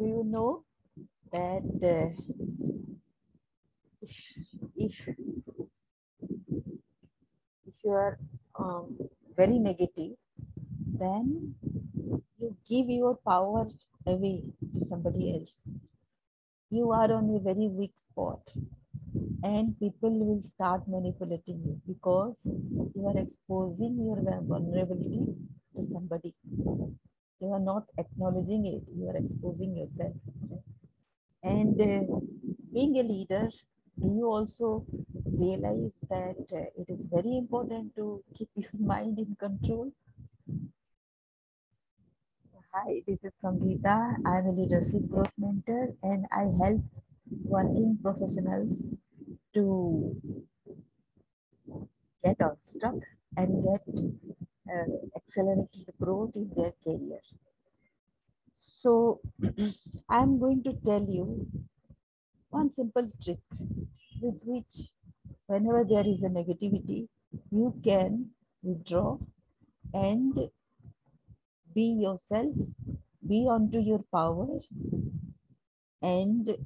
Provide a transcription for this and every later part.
do you know that uh, if, if if you are um, very negative then you give your power away to somebody else. You are on a very weak spot and people will start manipulating you because you are exposing your vulnerability to somebody you are not acknowledging it you are exposing yourself and uh, being a leader you also realize that uh, it is very important to keep your mind in control hi this is Samrita. i'm a leadership growth mentor and i help working professionals to get unstuck and get accelerated growth in their career. So I'm going to tell you one simple trick with which whenever there is a negativity, you can withdraw and be yourself, be onto your power and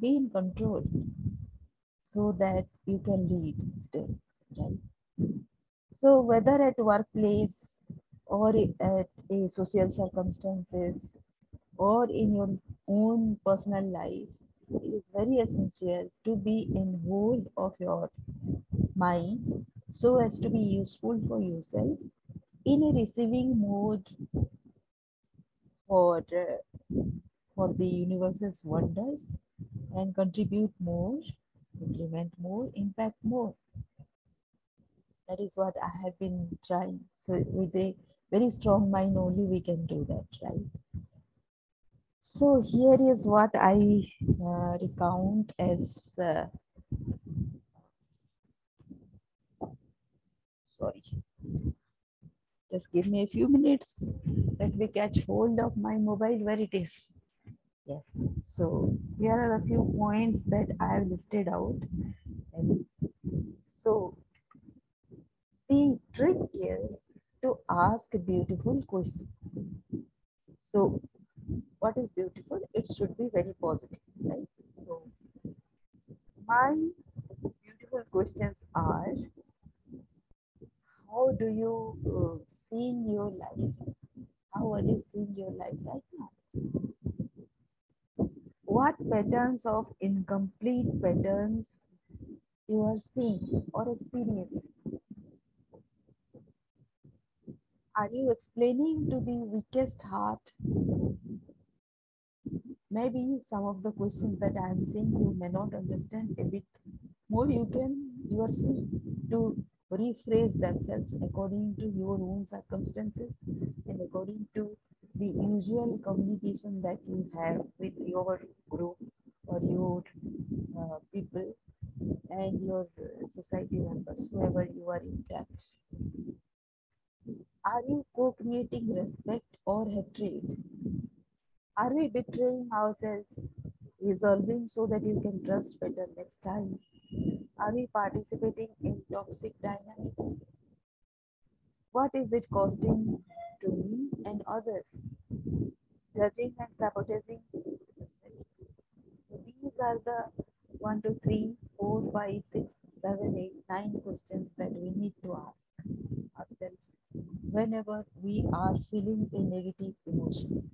be in control so that you can lead still, right? So whether at workplace or at a social circumstances or in your own personal life, it is very essential to be in hold of your mind so as to be useful for yourself in a receiving mode for, for the universe's wonders and contribute more, implement more, impact more. That is what I have been trying. So with a very strong mind only we can do that, right? So here is what I uh, recount as, uh, sorry, just give me a few minutes. Let me catch hold of my mobile where it is. Yes. So here are a few points that I have listed out. And so the trick is to ask beautiful questions. So what is beautiful? It should be very positive, right? So my beautiful questions are how do you uh, see your life? How are you seeing your life right now? what patterns of incomplete patterns you are seeing or experiencing. Are you explaining to the weakest heart? Maybe some of the questions that I am saying you may not understand a bit more. You can, you are free to rephrase themselves according to your own circumstances and according to the usual communication that you have with your group or your uh, people and your society members, whoever you are in touch. Are you co-creating respect or hatred? Are we betraying ourselves, resolving so that you can trust better next time? Are we participating in toxic dynamics? What is it costing to me and others? Judging and sabotaging. These are the one, two, three, four, five, six, seven, eight, nine questions that we need to ask ourselves whenever we are feeling a negative emotion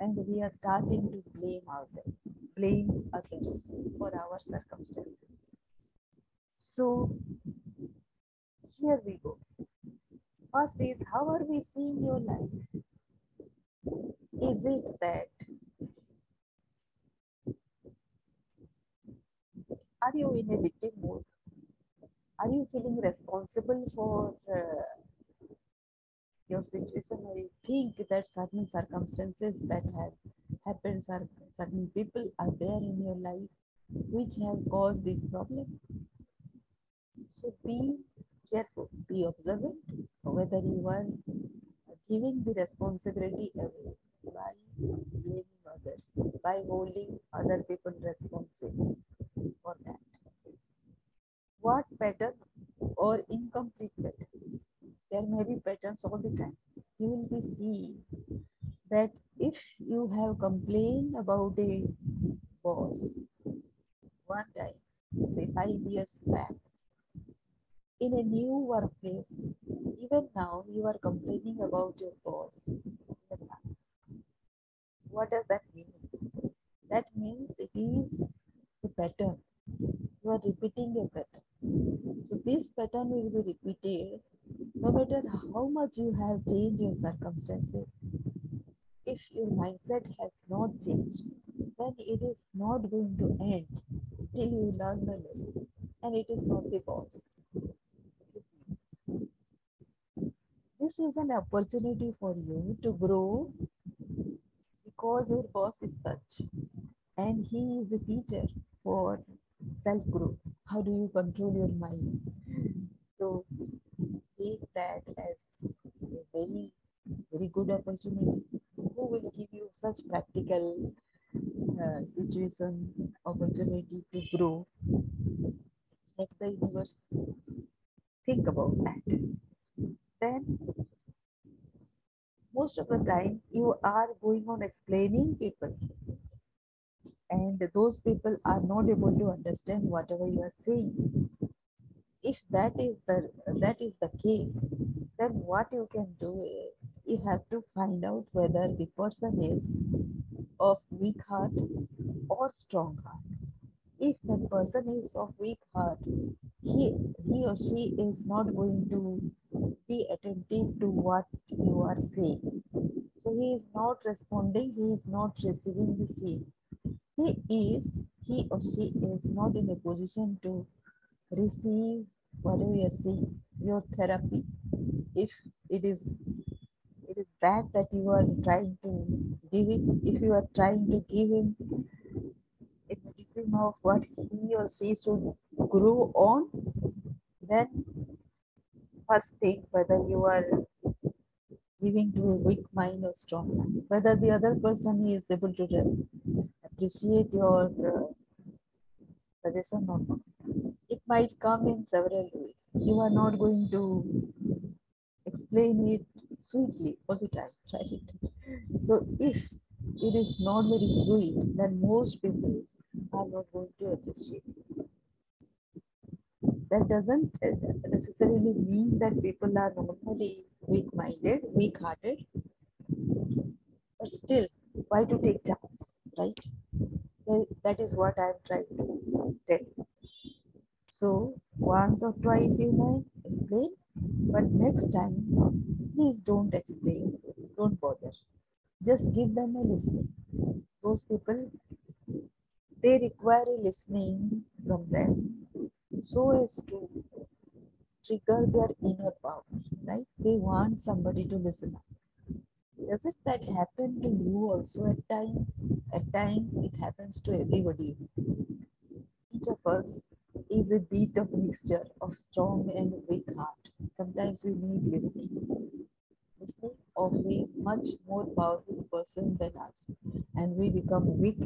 and we are starting to blame ourselves, blame others for our circumstances. So here we go. First is how are we seeing your life? Is it that are you in a victim mode? Are you feeling responsible for uh, your situation or you think that certain circumstances that have happened, certain people are there in your life which have caused this problem? So be careful, be observant whether you are giving the responsibility away by blaming others, by holding other people responsible pattern or incomplete patterns? There may be patterns all the time. You will be seeing that if you have complained about a boss one time, say five years back, in a new workplace, even now you are complaining about your boss. What does that mean? That means it is a pattern. You are repeating a pattern. This pattern will be repeated no matter how much you have changed your circumstances. If your mindset has not changed, then it is not going to end till you learn the lesson. And it is not the boss. This is an opportunity for you to grow because your boss is such and he is a teacher for self growth. How do you control your mind? So take that as a very, very good opportunity. Who will give you such practical uh, situation, opportunity to grow? Except the universe. Think about that. Then most of the time you are going on explaining people those people are not able to understand whatever you are saying. If that is the that is the case then what you can do is you have to find out whether the person is of weak heart or strong heart. If the person is of weak heart he he or she is not going to be attentive to what you are saying. So he is not responding he is not receiving the same he is he or she is not in a position to receive whatever you are saying your therapy. If it is it is that that you are trying to give him if you are trying to give him a medicine of what he or she should grow on then first think whether you are giving to a weak mind or strong mind whether the other person is able to appreciate your uh, suggestion or not. It might come in several ways. You are not going to explain it sweetly all the time right? So if it is not very sweet then most people are not going to appreciate it. That doesn't uh, necessarily mean that people are normally weak minded weak hearted but still why to take chance right That- is what i'm trying to tell so once or twice you may explain but next time please don't explain don't bother just give them a listening those people they require a listening from them so as to trigger their inner power, right? They want somebody to listen up. Does it that happen to you also at times? At times it happens to everybody. Each of us is a bit of mixture of strong and weak heart. Sometimes we need listening. Listening of a much more powerful person than us, and we become weak.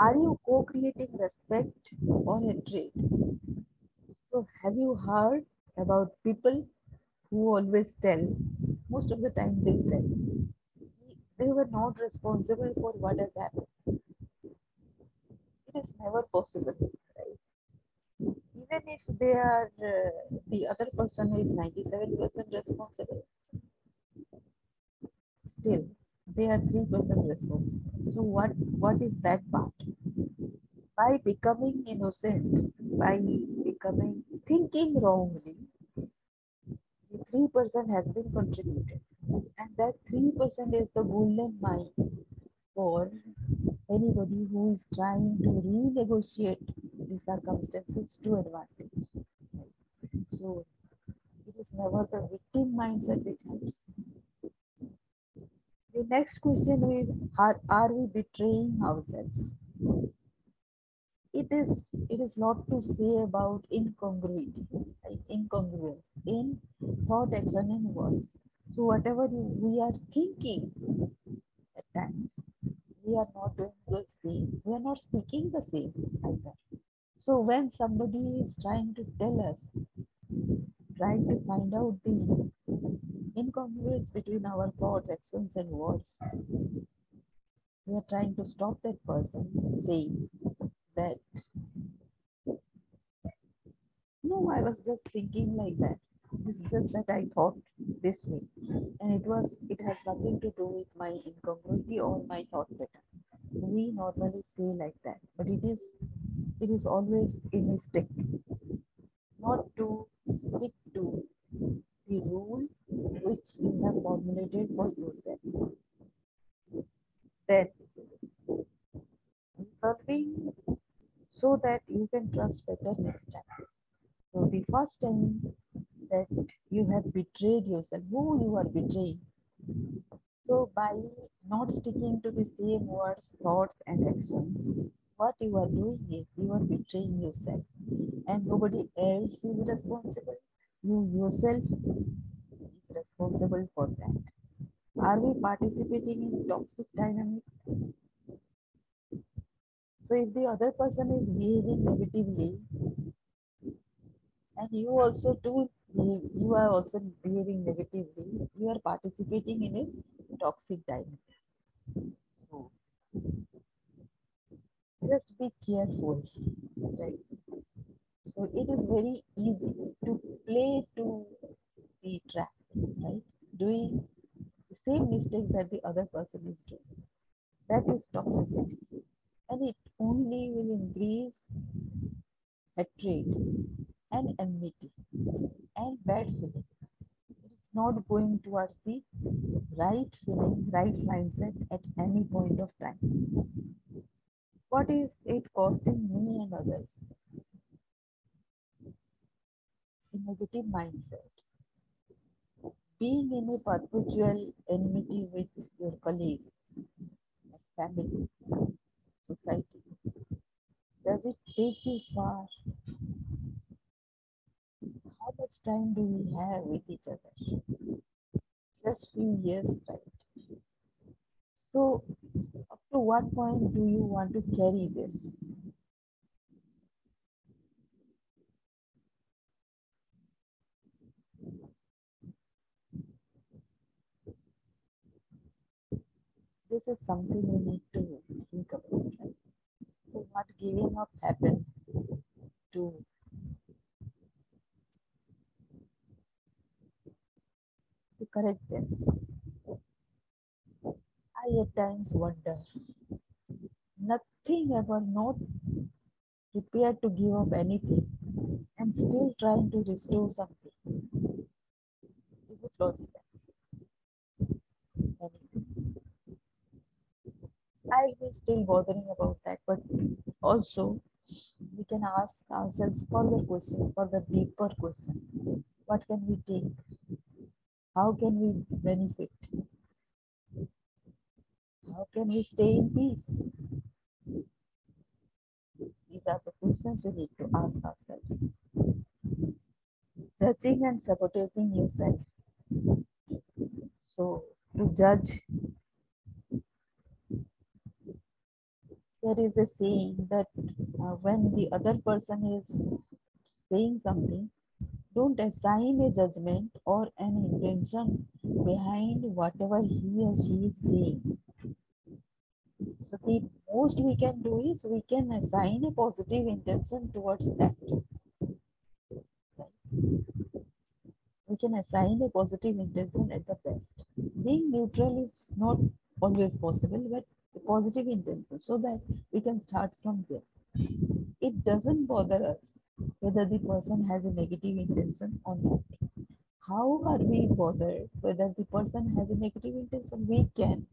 Are you co-creating respect or hatred? So have you heard about people who always tell, most of the time they tell, they were not responsible for what has happened. It is never possible, right? Even if they are, uh, the other person is 97% responsible, still they are 3% responsible. So what, what is that part? By becoming innocent, by becoming thinking wrongly, the three percent has been contributed, and that three percent is the golden mine for anybody who is trying to renegotiate the circumstances to advantage. So it is never the victim mindset which helps. The next question is: Are, are we betraying ourselves? It is it is not to say about incongruity, right? incongruence in thought, action, and words. So whatever we are thinking at times, we are not doing the same. We are not speaking the same either. So when somebody is trying to tell us, trying to find out the incongruence between our thoughts, actions, and words. We are trying to stop that person saying that, no, I was just thinking like that. Is just that I thought this way. And it was, it has nothing to do with my incongruity or my thought pattern. We normally say like that, but it is, it is always a mistake not to stick to the rule which you have formulated for yourself. Then serving so that you can trust better next time. So the first time that you have betrayed yourself, who you are betraying. So by not sticking to the same words, thoughts, and actions, what you are doing is you are betraying yourself and nobody else is responsible. You yourself is responsible for that. Are we participating in toxic dynamics? So if the other person is behaving negatively, and you also behave, you are also behaving negatively, you are participating in a toxic dynamic. So just be careful, right? So it is very easy to play to be trap, right? Doing the same mistake that the other person is doing. That is toxicity. And it only will increase hatred and enmity and bad feeling. It is not going towards the right feeling, right mindset at any point of time. What is it costing me and others? A negative mindset. Being in a perpetual enmity with your colleagues, family, society, does it take you far? Much time do we have with each other? Just few years, right? So, up to what point do you want to carry this? This is something we need to think about, right? So, what giving up happens to to correct this? I at times wonder, nothing ever, not prepared to give up anything and still trying to restore something. Is it logical? I'll be still bothering about that, but also we can ask ourselves further questions, further deeper questions. What can we take? How can we benefit? How can we stay in peace? These are the questions we need to ask ourselves. Judging and sabotaging yourself. So, to judge, there is a saying that uh, when the other person is saying something, don't assign a judgment or an intention behind whatever he or she is saying. So the most we can do is we can assign a positive intention towards that. We can assign a positive intention at the best. Being neutral is not always possible, but a positive intention so that we can start from there. It doesn't bother us whether the person has a negative intention or not. How are we bothered whether the person has a negative intention? We can,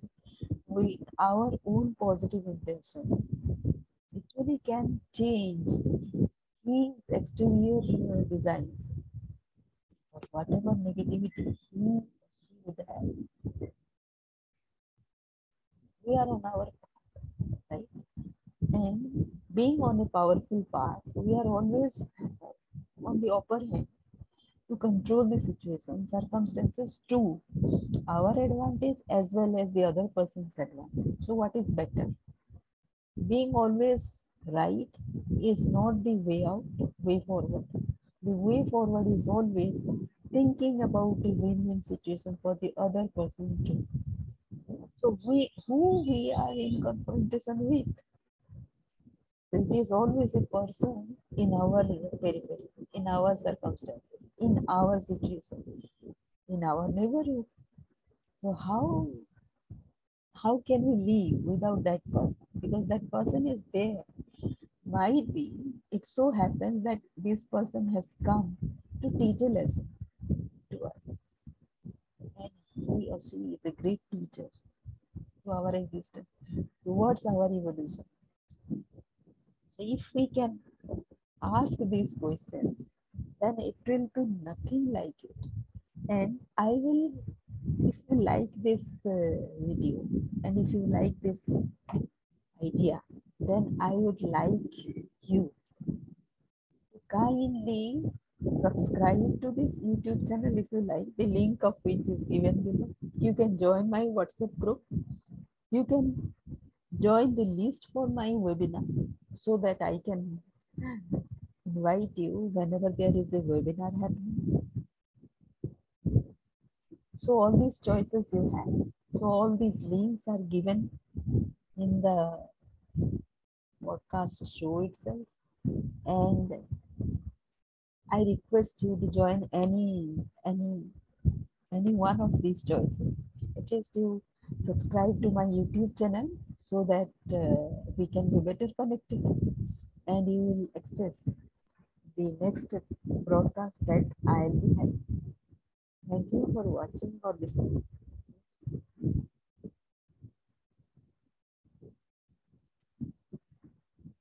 with our own positive intention, literally can change his exterior designs or whatever negativity he would have. We are on our path, right? And being on a powerful path, we are always on the upper hand to control the situation, circumstances to our advantage as well as the other person's advantage. So, what is better? Being always right is not the way out, way forward. The way forward is always thinking about a win-win situation for the other person too. So we who we are in confrontation with. It is always a person in our periphery, in our circumstances, in our situation, in our neighborhood. So how how can we live without that person? Because that person is there. Might be it so happens that this person has come to teach a lesson to us. And he or she is a great teacher to our existence, towards our evolution. So if we can ask these questions, then it will be nothing like it. And I will, if you like this uh, video and if you like this idea, then I would like you to kindly subscribe to this YouTube channel if you like, the link of which is given below. You can join my WhatsApp group. You can join the list for my webinar so that I can invite you whenever there is a webinar happening. So all these choices you have. So all these links are given in the podcast show itself. And I request you to join any any any one of these choices. At least you subscribe to my YouTube channel so that uh, we can be better connected and you will access the next broadcast that I'll be having. Thank you for watching or listening.